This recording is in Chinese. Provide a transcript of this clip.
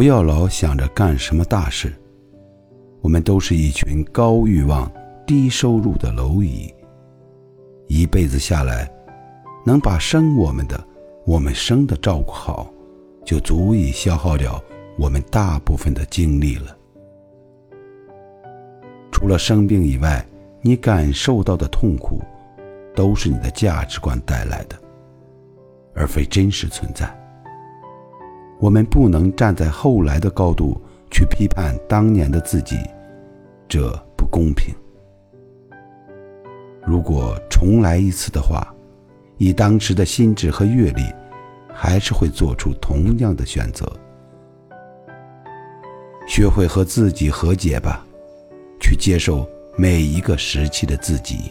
不要老想着干什么大事。我们都是一群高欲望、低收入的蝼蚁，一辈子下来，能把生我们的、我们生的照顾好，就足以消耗掉我们大部分的精力了。除了生病以外，你感受到的痛苦，都是你的价值观带来的，而非真实存在。我们不能站在后来的高度。去批判当年的自己，这不公平。如果重来一次的话，以当时的心智和阅历，还是会做出同样的选择。学会和自己和解吧，去接受每一个时期的自己。